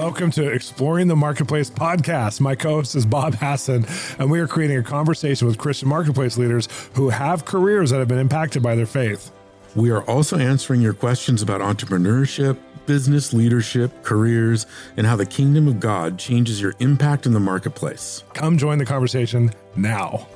Welcome to Exploring the Marketplace podcast. My co host is Bob Hasson, and we are creating a conversation with Christian marketplace leaders who have careers that have been impacted by their faith. We are also answering your questions about entrepreneurship, business leadership, careers, and how the kingdom of God changes your impact in the marketplace. Come join the conversation now.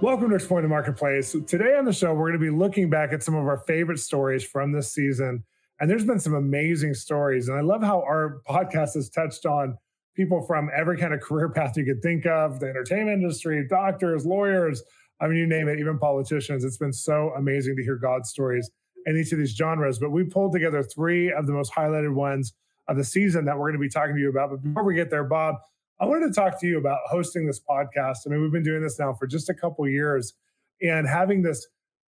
Welcome to Exploring the Marketplace. Today on the show, we're going to be looking back at some of our favorite stories from this season and there's been some amazing stories. And I love how our podcast has touched on people from every kind of career path you could think of the entertainment industry, doctors, lawyers. I mean, you name it, even politicians. It's been so amazing to hear God's stories in each of these genres. But we pulled together three of the most highlighted ones of the season that we're going to be talking to you about. But before we get there, Bob, I wanted to talk to you about hosting this podcast. I mean, we've been doing this now for just a couple years and having this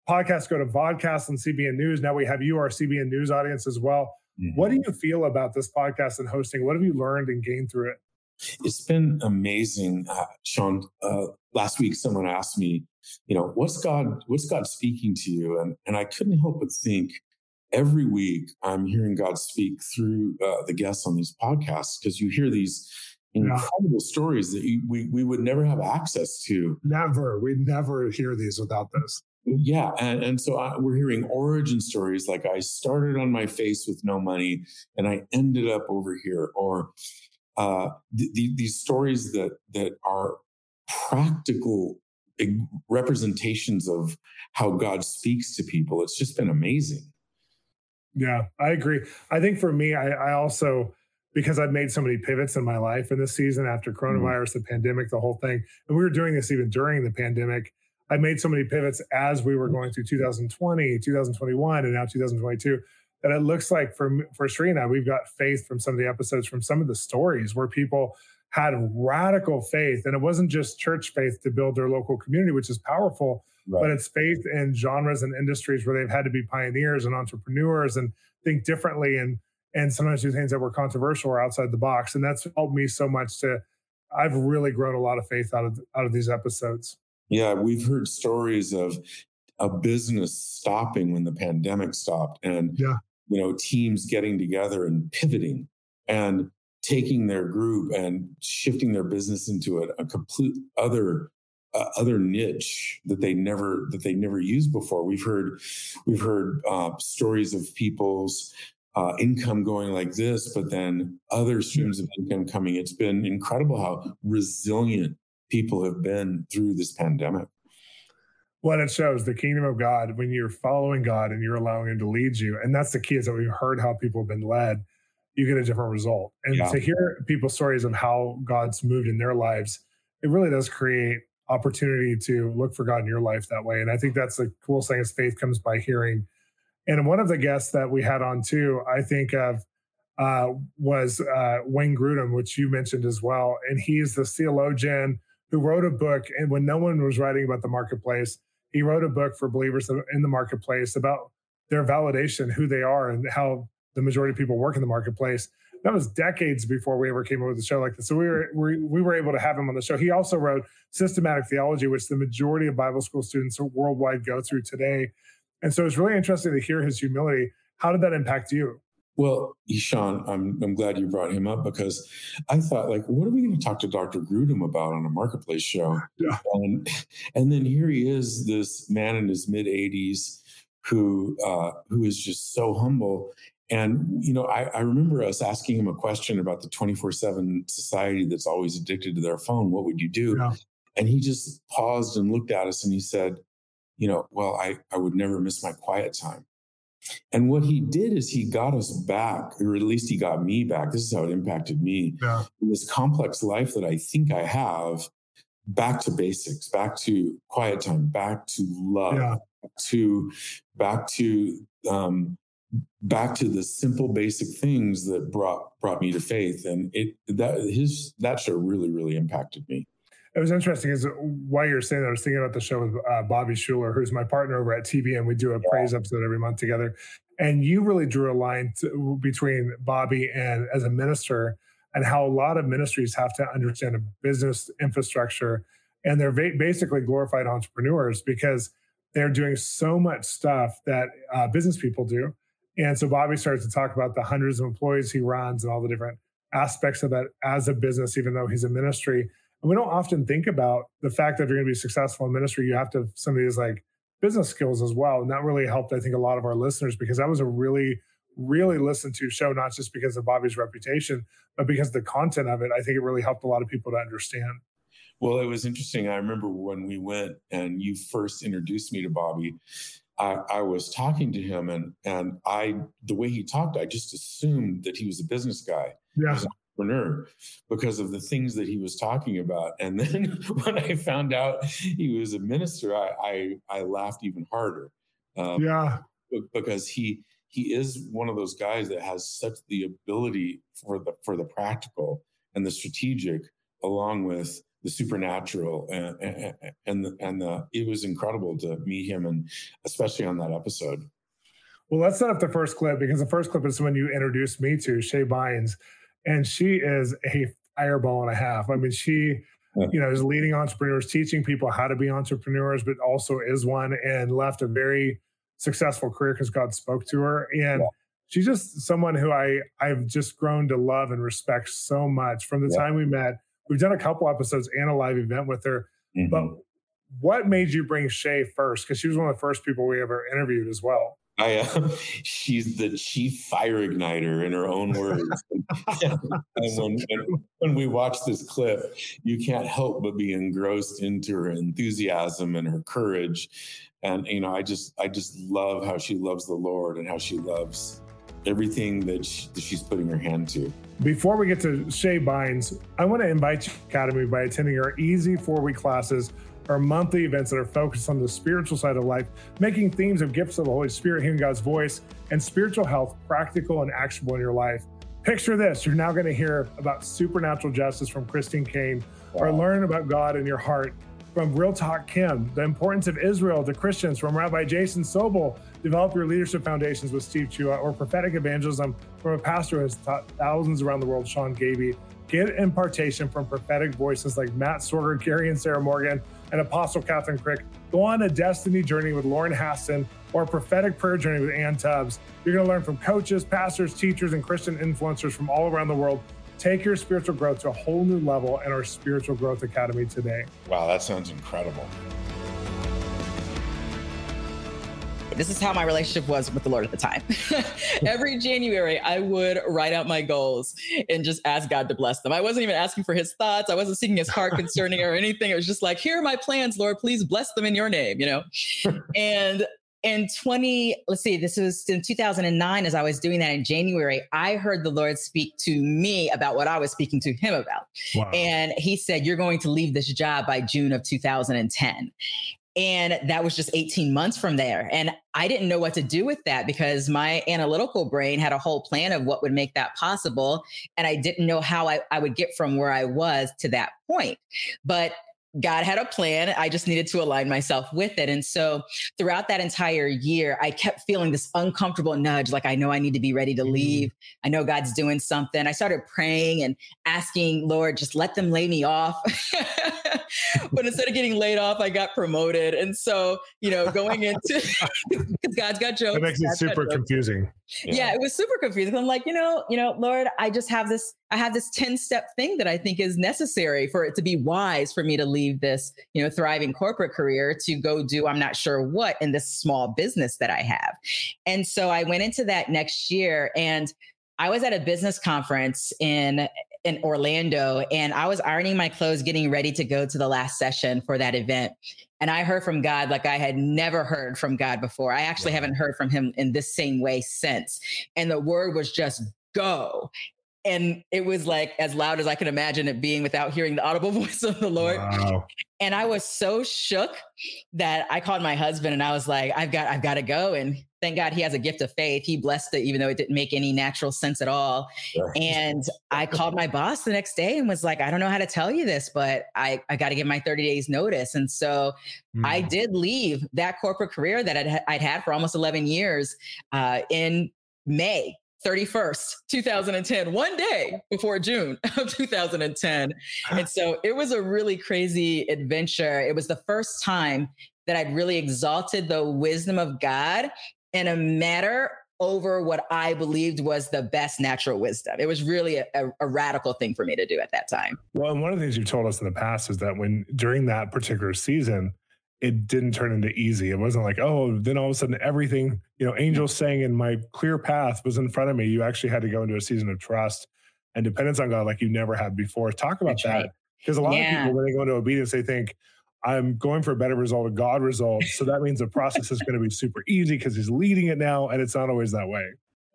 podcasts go to vodcast and CBN News. Now we have you, our CBN News audience as well. Mm-hmm. What do you feel about this podcast and hosting? What have you learned and gained through it? It's been amazing, uh, Shawn. Uh, last week, someone asked me, you know, what's God, what's God speaking to you? And and I couldn't help but think every week I'm hearing God speak through uh, the guests on these podcasts because you hear these incredible yeah. stories that you, we we would never have access to. Never, we'd never hear these without this. Yeah, and, and so I, we're hearing origin stories like I started on my face with no money and I ended up over here, or uh, th- th- these stories that that are practical representations of how God speaks to people. It's just been amazing. Yeah, I agree. I think for me, I, I also because I've made so many pivots in my life in this season after mm-hmm. coronavirus, mm-hmm. the pandemic, the whole thing, and we were doing this even during the pandemic I made so many pivots as we were going through 2020, 2021, and now 2022 that it looks like for for Serena, we've got faith from some of the episodes, from some of the stories where people had radical faith, and it wasn't just church faith to build their local community, which is powerful, right. but it's faith in genres and industries where they've had to be pioneers and entrepreneurs and think differently and and sometimes do things that were controversial or outside the box, and that's helped me so much to. I've really grown a lot of faith out of out of these episodes. Yeah, we've heard stories of a business stopping when the pandemic stopped and yeah. you know teams getting together and pivoting and taking their group and shifting their business into a, a complete other uh, other niche that they never that they never used before. We've heard we've heard uh, stories of people's uh, income going like this, but then other streams of income coming. It's been incredible how resilient people have been through this pandemic. Well, it shows the kingdom of God when you're following God and you're allowing Him to lead you, and that's the key is that we've heard how people have been led, you get a different result. And yeah. to hear people's stories of how God's moved in their lives, it really does create opportunity to look for God in your life that way. And I think that's the cool thing is faith comes by hearing. And one of the guests that we had on too, I think of uh, was uh, Wayne Grudem, which you mentioned as well. And he's the theologian who wrote a book. And when no one was writing about the marketplace, he wrote a book for believers in the marketplace about their validation, who they are, and how the majority of people work in the marketplace. That was decades before we ever came up with a show like this. So we were we, we were able to have him on the show. He also wrote Systematic Theology, which the majority of Bible school students worldwide go through today. And so it's really interesting to hear his humility. How did that impact you? Well, Shawn, I'm, I'm glad you brought him up because I thought, like, what are we going to talk to Dr. Grudem about on a marketplace show? Yeah. And, and then here he is, this man in his mid 80s who uh, who is just so humble. And you know, I, I remember us asking him a question about the 24/7 society that's always addicted to their phone. What would you do? Yeah. And he just paused and looked at us and he said, you know, well, I, I would never miss my quiet time. And what he did is he got us back, or at least he got me back. This is how it impacted me. Yeah. In this complex life that I think I have, back to basics, back to quiet time, back to love, yeah. to back to um, back to the simple basic things that brought brought me to faith. And it that his that show really, really impacted me it was interesting is why you're saying that I was thinking about the show with uh, Bobby Schuller, who's my partner over at TBN. We do a yeah. praise episode every month together. And you really drew a line to, between Bobby and as a minister and how a lot of ministries have to understand a business infrastructure. And they're va- basically glorified entrepreneurs because they're doing so much stuff that uh, business people do. And so Bobby starts to talk about the hundreds of employees he runs and all the different aspects of that as a business, even though he's a ministry. And we don't often think about the fact that you're going to be successful in ministry. You have to have some of these like business skills as well. And that really helped, I think, a lot of our listeners because that was a really, really listened to show, not just because of Bobby's reputation, but because the content of it. I think it really helped a lot of people to understand. Well, it was interesting. I remember when we went and you first introduced me to Bobby. I, I, was talking to him, and and I the way he talked, I just assumed that he was a business guy. Yeah entrepreneur because of the things that he was talking about. And then when I found out he was a minister, I I, I laughed even harder. Um, yeah, because he he is one of those guys that has such the ability for the for the practical and the strategic, along with the supernatural and and and the, and the it was incredible to meet him and especially on that episode. Well, let's set up the first clip because the first clip is when you introduced me to Shae Bynes and she is a fireball and a half. I mean, she, you know, is leading entrepreneurs, teaching people how to be entrepreneurs, but also is one and left a very successful career because God spoke to her. And yeah. she's just someone who I I've just grown to love and respect so much from the yeah. time we met. We've done a couple episodes and a live event with her. Mm-hmm. But what made you bring Shae first? Because she was one of the first people we ever interviewed as well. I, uh, she's the chief fire igniter in her own words. and when, when, we watch this clip, you can't help but be engrossed into her enthusiasm and her courage. And you know, I just I just love how she loves the Lord and how she loves everything that, she, that she's putting her hand to. Before we get to Shae Bynes, I want to invite you to Academy by attending our easy four week classes are monthly events that are focused on the spiritual side of life, making themes of gifts of the Holy Spirit, hearing God's voice, and spiritual health practical and actionable in your life. Picture this you're now going to hear about supernatural justice from Christine Caine, wow. or learn about God in your heart from Real Talk Kim, the importance of Israel to Christians from Rabbi Jason Sobel, develop your leadership foundations with Steve Chua, or prophetic evangelism from a pastor who has taught thousands around the world, Sean Gaby. Get impartation from prophetic voices like Matt Sorger, Gary and Sarah Morgan, and Apostle Catherine Crick. Go on a destiny journey with Lauren Haston or a prophetic prayer journey with Ann Tubbs. You're going to learn from coaches, pastors, teachers, and Christian influencers from all around the world. Take your spiritual growth to a whole new level in our Spiritual Growth Academy today. Wow, that sounds incredible. This is how my relationship was with the Lord at the time. Every January, I would write out my goals and just ask God to bless them. I wasn't even asking for his thoughts. I wasn't seeking his heart concerning or anything. It was just like, here are my plans, Lord. Please bless them in your name, you know? and in 20 let's see this was in 2009 as i was doing that in january i heard the lord speak to me about what i was speaking to him about wow. and he said you're going to leave this job by june of 2010 and that was just 18 months from there. And I didn't know what to do with that because my analytical brain had a whole plan of what would make that possible. And I didn't know how I, I would get from where I was to that point. But God had a plan. I just needed to align myself with it. And so throughout that entire year, I kept feeling this uncomfortable nudge like, I know I need to be ready to mm-hmm. leave. I know God's doing something. I started praying and asking, Lord, just let them lay me off. but instead of getting laid off, I got promoted. And so, you know, going into because God's got jokes. It makes it super confusing. Yeah. yeah, it was super confusing. I'm like, you know, you know, Lord, I just have this, I have this 10 step thing that I think is necessary for it to be wise for me to leave this, you know, thriving corporate career to go do, I'm not sure what in this small business that I have. And so I went into that next year and I was at a business conference in in Orlando and I was ironing my clothes, getting ready to go to the last session for that event. And I heard from God like I had never heard from God before. I actually haven't heard from him in this same way since. And the word was just go. And it was like as loud as I can imagine it being without hearing the audible voice of the Lord. Wow. And I was so shook that I called my husband and I was like, I've got, I've got to go. And thank God he has a gift of faith. He blessed it, even though it didn't make any natural sense at all. Sure. And I called my boss the next day and was like, I don't know how to tell you this, but I, I got to give my 30 days notice. And so mm. I did leave that corporate career that I'd, I'd had for almost 11 years uh, in May 31st, 2010, one day before June of 2010. And so it was a really crazy adventure. It was the first time that I'd really exalted the wisdom of God in a matter over what I believed was the best natural wisdom. It was really a, a, a, radical thing for me to do at that time. Well, and one of the things you've told us in the past is that when during that particular season, it didn't turn into easy. It wasn't like, oh, then all of a sudden everything, you know, angels mm-hmm. saying in my clear path was in front of me. You actually had to go into a season of trust and dependence on God like you never had before. Talk about That's that. Because a lot yeah. of people, when they go into obedience, they think, I'm going for a better result, a God result. So that means the process is going to be super easy because he's leading it now. And it's not always that way.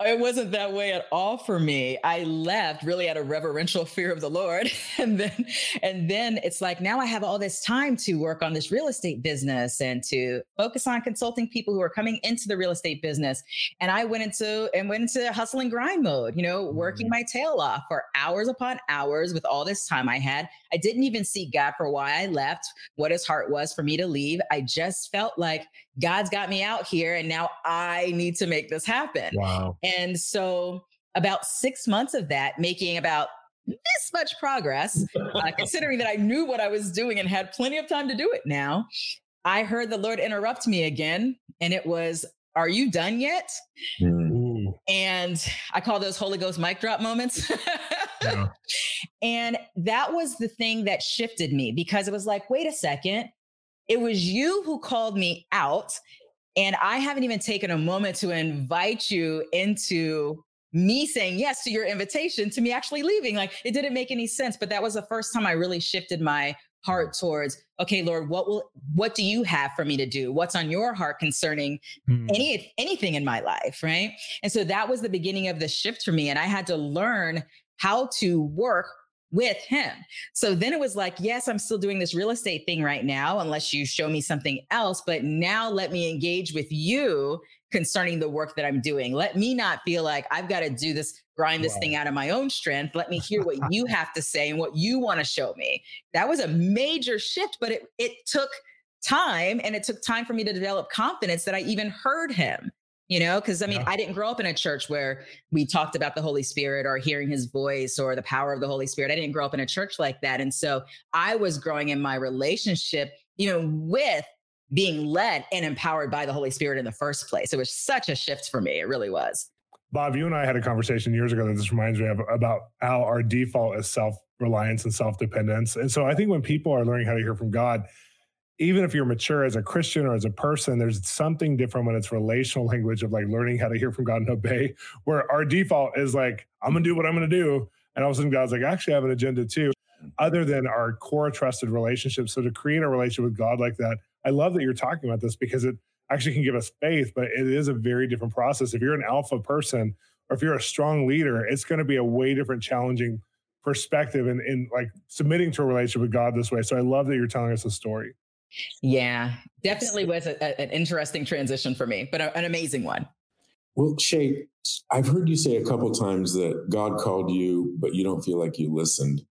It wasn't that way at all for me. I left really out of reverential fear of the Lord. And then and then it's like now I have all this time to work on this real estate business and to focus on consulting people who are coming into the real estate business. And I went into and went into hustle and grind mode, you know, working mm-hmm. my tail off for hours upon hours with all this time I had. I didn't even see God for why I left, what his heart was for me to leave. I just felt like God's got me out here and now I need to make this happen. Wow. And so, about six months of that, making about this much progress, uh, considering that I knew what I was doing and had plenty of time to do it now, I heard the Lord interrupt me again. And it was, Are you done yet? Mm. And I call those Holy Ghost mic drop moments. yeah. And that was the thing that shifted me because it was like, wait a second. It was you who called me out. And I haven't even taken a moment to invite you into me saying yes to your invitation to me actually leaving. Like it didn't make any sense. But that was the first time I really shifted my heart towards, okay, Lord, what will what do you have for me to do? What's on your heart concerning hmm. any anything in my life? Right. And so that was the beginning of the shift for me. And I had to learn how to work with him. So then it was like, yes, I'm still doing this real estate thing right now, unless you show me something else. But now let me engage with you concerning the work that I'm doing. Let me not feel like I've got to do this, grind this thing out of my own strength. Let me hear what you have to say and what you want to show me. That was a major shift, but it it took time and it took time for me to develop confidence that I even heard him you know because i mean yeah. i didn't grow up in a church where we talked about the holy spirit or hearing his voice or the power of the holy spirit. I didn't grow up in a church like that. And so i was growing in my relationship you know with being led and empowered by the holy spirit in the first place. It was such a shift for me. It really was. Bob you and i had a conversation years ago that this reminds me of about how our default is self reliance and self dependence and so i think when people are learning how to hear from god even if you're mature as a Christian or as a person, there's something different when it's relational language of like learning how to hear from God and obey, where our default is like, I'm gonna do what I'm gonna do. And all of a sudden God's like, actually have an agenda too, other than our core trusted relationship. So to create a relationship with God like that, I love that you're talking about this because it actually can give us faith, but it is a very different process. If you're an alpha person or if you're a strong leader, it's to be a way different challenging perspective and in, in like submitting to a relationship with God this way. So I love that you're telling us a story. Yeah, definitely was a, a, an interesting transition for me, but a, an amazing one. Well, Shae, I've heard you say a couple times that God called you, but you don't feel like you listened.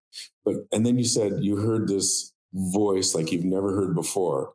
But and then you said you heard this voice like you've never heard before.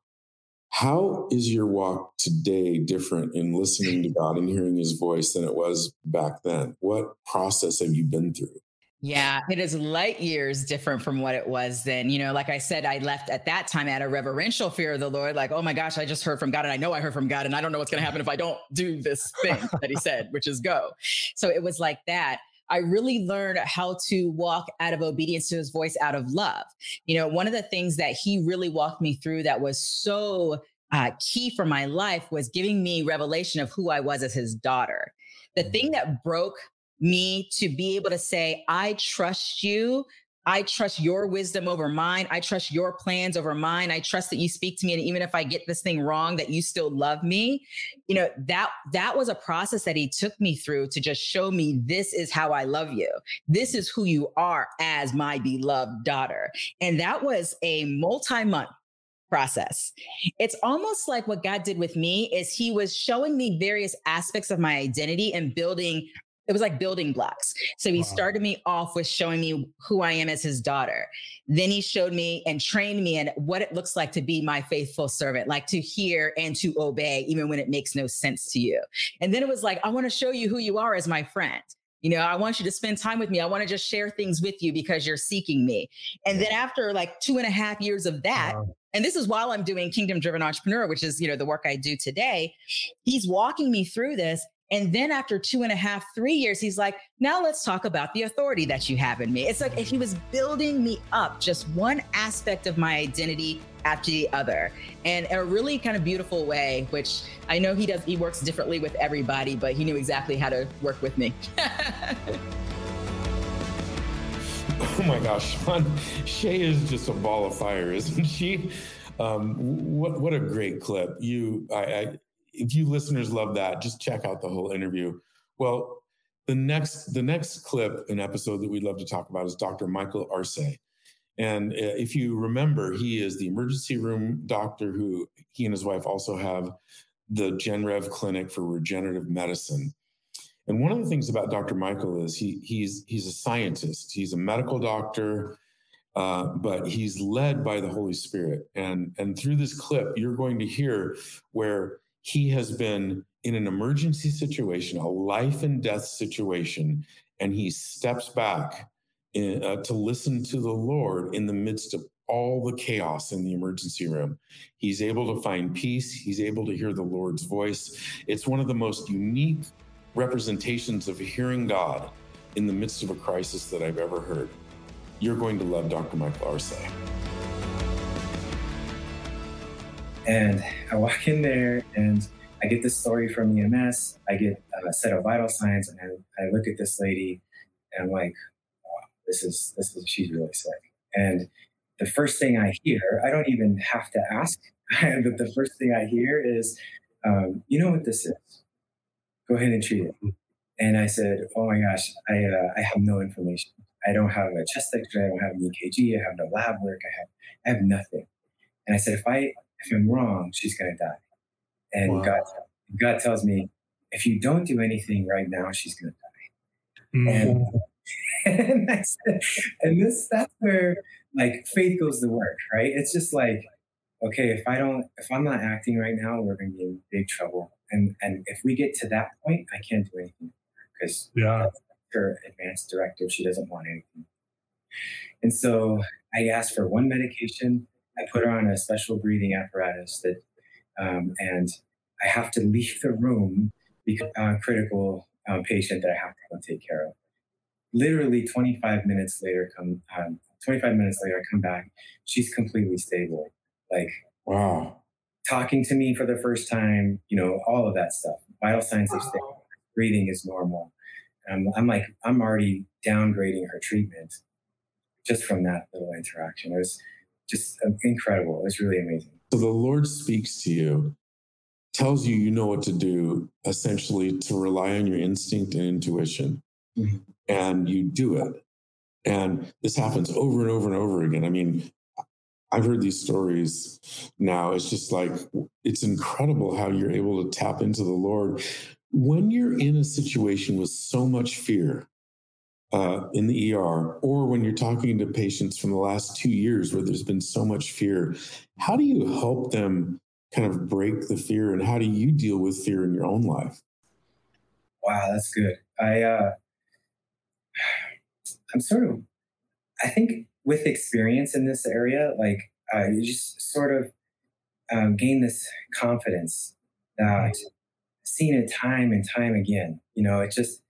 How is your walk today different in listening to God and hearing his voice than it was back then? What process have you been through? Yeah, it is light years different from what it was then. You know, like I said, I left at that time at a reverential fear of the Lord, like, oh my gosh, I just heard from God and I know I heard from God and I don't know what's going to happen if I don't do this thing that he said, which is go. So it was like that. I really learned how to walk out of obedience to his voice out of love. You know, one of the things that he really walked me through that was so uh, key for my life was giving me revelation of who I was as his daughter. The thing that broke me to be able to say, I trust you. I trust your wisdom over mine. I trust your plans over mine. I trust that you speak to me. And even if I get this thing wrong, that you still love me. You know, that that was a process that he took me through to just show me this is how I love you. This is who you are as my beloved daughter. And that was a multi-month process. It's almost like what God did with me is he was showing me various aspects of my identity and building it was like building blocks. So he wow. started me off with showing me who I am as his daughter. Then he showed me and trained me in what it looks like to be my faithful servant, like to hear and to obey, even when it makes no sense to you. And then it was like, I want to show you who you are as my friend. You know, I want you to spend time with me. I want to just share things with you because you're seeking me. And then after like two and a half years of that, wow. and this is while I'm doing Kingdom Driven Entrepreneur, which is, you know, the work I do today, he's walking me through this And then after two and a half, three years, he's like, now let's talk about the authority that you have in me. It's like he was building me up, just one aspect of my identity after the other. And in a really kind of beautiful way, which I know he does, he works differently with everybody, but he knew exactly how to work with me. oh my gosh, Shawn, Shae is just a ball of fire, isn't she? Um, what what a great clip! You, I, I if you listeners love that, just check out the whole interview. Well, the next the next clip and episode that we'd love to talk about is Dr. Michael Arce. And uh, if you remember, he is the emergency room doctor who he and his wife also have the GenRev Clinic for Regenerative Medicine. And one of the things about Dr. Michael is he he's he's a scientist. He's a medical doctor, uh, but he's led by the Holy Spirit. And and through this clip, you're going to hear where he has been in an emergency situation, a life and death situation, and he steps back in, uh, to listen to the Lord in the midst of all the chaos in the emergency room. He's able to find peace, he's able to hear the Lord's voice. It's one of the most unique representations of hearing God in the midst of a crisis that I've ever heard. You're going to love Dr. Michael Arce. And I walk in there and I get this story from EMS. I get a set of vital signs and I, I look at this lady and I'm like, wow, this is, this is, she's really sick. And the first thing I hear, I don't even have to ask, but the first thing I hear is, um, you know what this is? Go ahead and treat it. And I said, oh my gosh, I, uh, I have no information. I don't have a chest x-ray. I don't have an EKG. I have no lab work. I have, I have nothing. And I said, if I, if I'm wrong, she's going to die. And wow. God, God tells me, if you don't do anything right now, she's going to die. Mm-hmm. And, and, said, and this, that's where like faith goes to work, right? It's just like, okay, if I don't, if I'm not acting right now, we're going to be in big trouble. And, and if we get to that point, I can't do anything because yeah. her advanced directive, she doesn't want anything. And so I asked for one medication I put her on a special breathing apparatus that, um, and I have to leave the room because a critical um, patient that I have to go take care of. Literally 25 minutes later, come um, 25 minutes later, I come back. She's completely stable. Like wow, talking to me for the first time. You know, all of that stuff. Vital signs of stable. Breathing is normal. Um, I'm like, I'm already downgrading her treatment just from that little interaction. It was just incredible. It's really amazing. So the Lord speaks to you, tells you you know what to do, essentially to rely on your instinct and intuition, mm-hmm. and you do it. And this happens over and over and over again. I mean, I've heard these stories now. It's just like, it's incredible how you're able to tap into the Lord. When you're in a situation with so much fear, uh, in the ER, or when you're talking to patients from the last two years where there's been so much fear, how do you help them kind of break the fear, and how do you deal with fear in your own life? Wow, that's good. I uh, I'm sort of, I think with experience in this area, like uh, you just sort of um, gain this confidence that seen it time and time again. You know, it just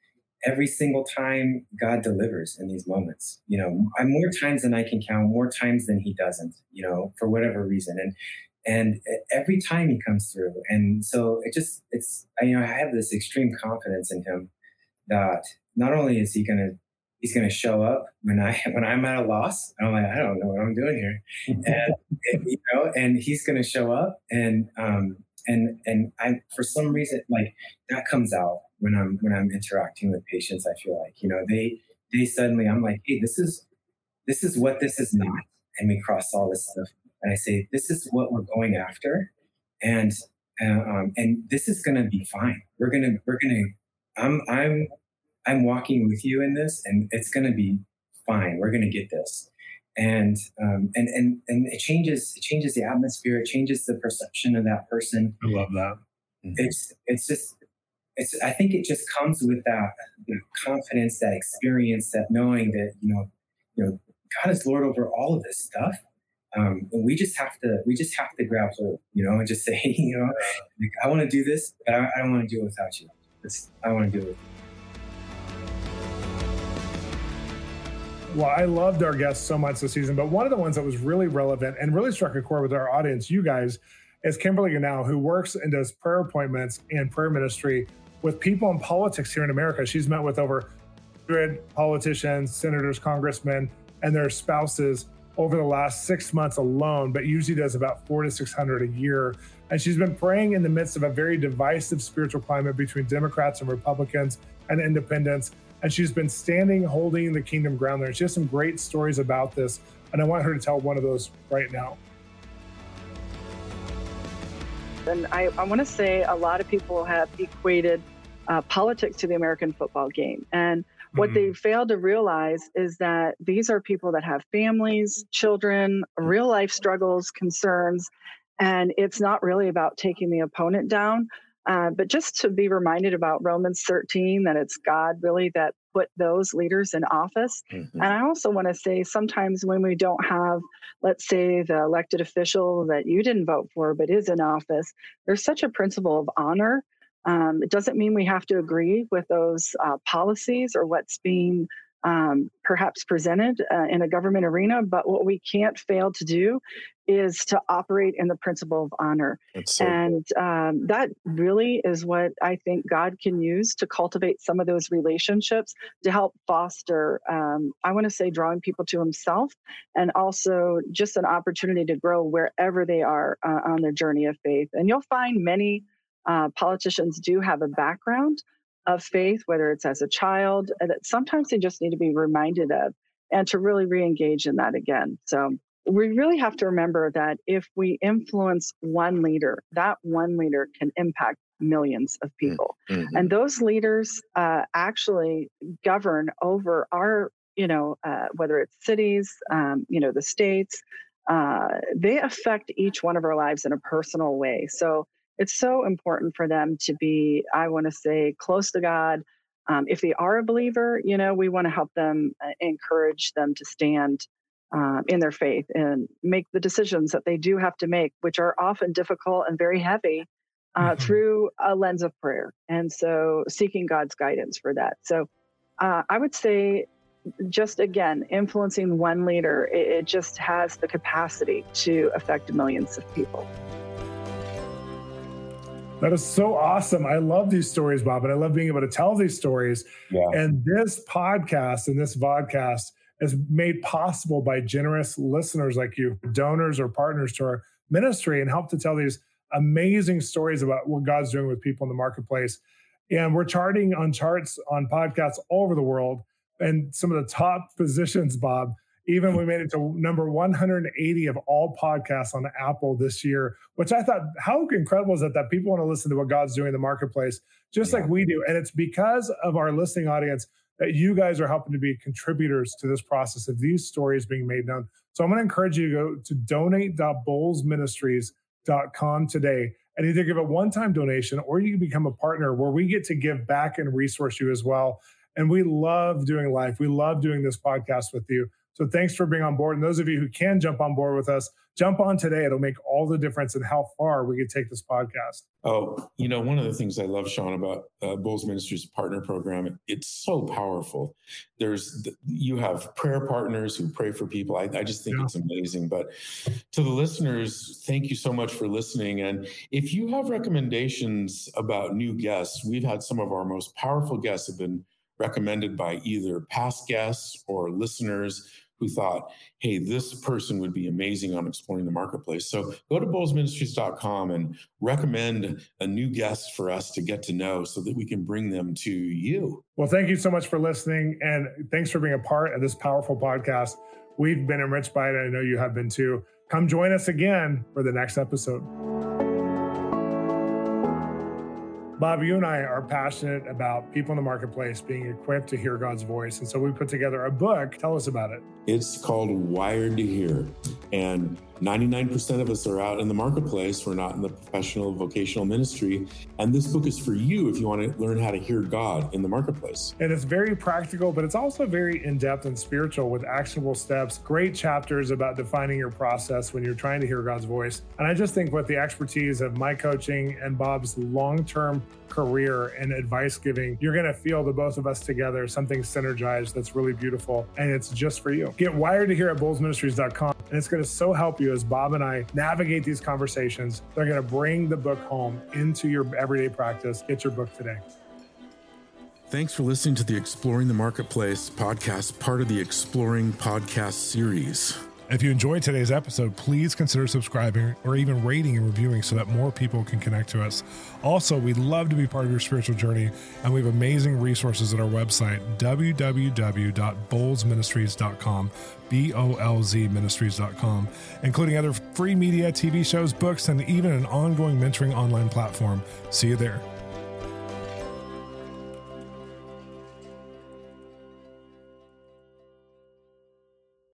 every single time God delivers in these moments. You know, I'm more times than I can count, more times than He doesn't. You know, for whatever reason, and and every time He comes through, and so it just it's you know I have this extreme confidence in Him that not only is He gonna He's gonna show up when I when I'm at a loss. I'm like I don't know what I'm doing here, and, and you know, and He's gonna show up and um and and I for some reason like that comes out when I'm when I'm interacting with patients. I feel like you know they they suddenly I'm like, hey, this is this is what this is not, and we cross all this stuff, and I say this is what we're going after, and uh, um, and this is gonna be fine. We're gonna we're gonna I'm I'm I'm walking with you in this, and it's gonna be fine. We're gonna get this. And um, and and and it changes it changes the atmosphere. It changes the perception of that person. I love that. It's it's just it's I think it just comes with that confidence, that experience, that knowing that you know, you know, God is Lord over all of this stuff. Um, and we just have to we just have to grab hold, you know, and just say, you know, like, I want to do this, but I, I don't want to do it without you. It's, I want to do it. Well, I loved our guests so much this season, but one of the ones that was really relevant and really struck a chord with our audience, you guys, is Kimberly Ganau, who works and does prayer appointments and prayer ministry with people in politics here in America. She's met with over 100 politicians, senators, congressmen, and their spouses over the last six months alone, but usually does about four to 600 a year. And she's been praying in the midst of a very divisive spiritual climate between Democrats and Republicans and independents. And she's been standing, holding the kingdom ground there. She has some great stories about this. And I want her to tell one of those right now. And I, I want to say a lot of people have equated uh, politics to the American football game. And what mm-hmm. they fail to realize is that these are people that have families, children, real life struggles, concerns, and it's not really about taking the opponent down. Uh, but just to be reminded about Romans 13, that it's God really that put those leaders in office. Mm-hmm. And I also want to say sometimes when we don't have, let's say, the elected official that you didn't vote for but is in office, there's such a principle of honor um, it doesn't mean we have to agree with those uh, policies or what's being um, perhaps presented uh, in a government arena, but what we can't fail to do is to operate in the principle of honor. So and um, that really is what I think God can use to cultivate some of those relationships to help foster, um, I want to say, drawing people to Himself and also just an opportunity to grow wherever they are uh, on their journey of faith. And you'll find many uh, politicians do have a background of faith, whether it's as a child, that sometimes they just need to be reminded of and to really re engage in that again. So we really have to remember that if we influence one leader, that one leader can impact millions of mm, people. Mm-hmm. And those leaders uh, actually govern over our, you know, uh, whether it's cities, um, you know, the states, uh, they affect each one of our lives in a personal way. So it's so important for them to be, I want to say, close to God. Um, if they are a believer, you know, we want to help them, uh, encourage them to stand um, in their faith and make the decisions that they do have to make, which are often difficult and very heavy, uh, mm-hmm. through a lens of prayer. And so seeking God's guidance for that. So uh, I would say, just again, influencing one leader, it, it just has the capacity to affect millions of people. That is so awesome. I love these stories, Bob, and I love being able to tell these stories. Yeah. And this podcast and this vodcast is made possible by generous listeners like you, donors or partners to our ministry, and help to tell these amazing stories about what God's doing with people in the marketplace. And we're charting on charts on podcasts all over the world and some of the top positions, Bob. Even we made it to number 180 of all podcasts on Apple this year, which I thought, how incredible is that? That people want to listen to what God's doing in the marketplace, just yeah. like we do. And it's because of our listening audience that you guys are helping to be contributors to this process of these stories being made known. So I'm going to encourage you to go to donate.bolzministries.com today and either give a one time donation or you can become a partner where we get to give back and resource you as well. And we love doing life. We love doing this podcast with you. So thanks for being on board. And those of you who can jump on board with us, jump on today. It'll make all the difference in how far we can take this podcast. Oh, you know, one of the things I love, Shawn, about uh, Bolz Ministries partner program, it's so powerful. There's, you have prayer partners who pray for people. I, I just think yeah. it's amazing. But to the listeners, thank you so much for listening. And if you have recommendations about new guests, we've had some of our most powerful guests have been recommended by either past guests or listeners who thought, hey, this person would be amazing on exploring the marketplace. So go to bolzministries.com and recommend a new guest for us to get to know so that we can bring them to you. Well, thank you so much for listening. And thanks for being a part of this powerful podcast. We've been enriched by it. I know you have been too. Come join us again for the next episode. Bob, you and I are passionate about people in the marketplace being equipped to hear God's voice. And so we put together a book. Tell us about it. It's called Wired to Hear. And 99% of us are out in the marketplace. We're not in the professional vocational ministry. And this book is for you if you want to learn how to hear God in the marketplace. And it's very practical, but it's also very in depth and spiritual with actionable steps, great chapters about defining your process when you're trying to hear God's voice. And I just think with the expertise of my coaching and Bob's long term career and advice giving, you're going to feel the both of us together, something synergized that's really beautiful. And it's just for you. Get wired to hear at bolzministries.com. And it's going to so help you as Bob and I navigate these conversations. They're going to bring the book home into your everyday practice. Get your book today. Thanks for listening to the Exploring the Marketplace podcast, part of the Exploring podcast series. If you enjoyed today's episode, please consider subscribing or even rating and reviewing so that more people can connect to us. Also, we'd love to be part of your spiritual journey, and we have amazing resources at our website, www.bolzministries.com, B O L Z ministries.com, including other free media, TV shows, books, and even an ongoing mentoring online platform. See you there.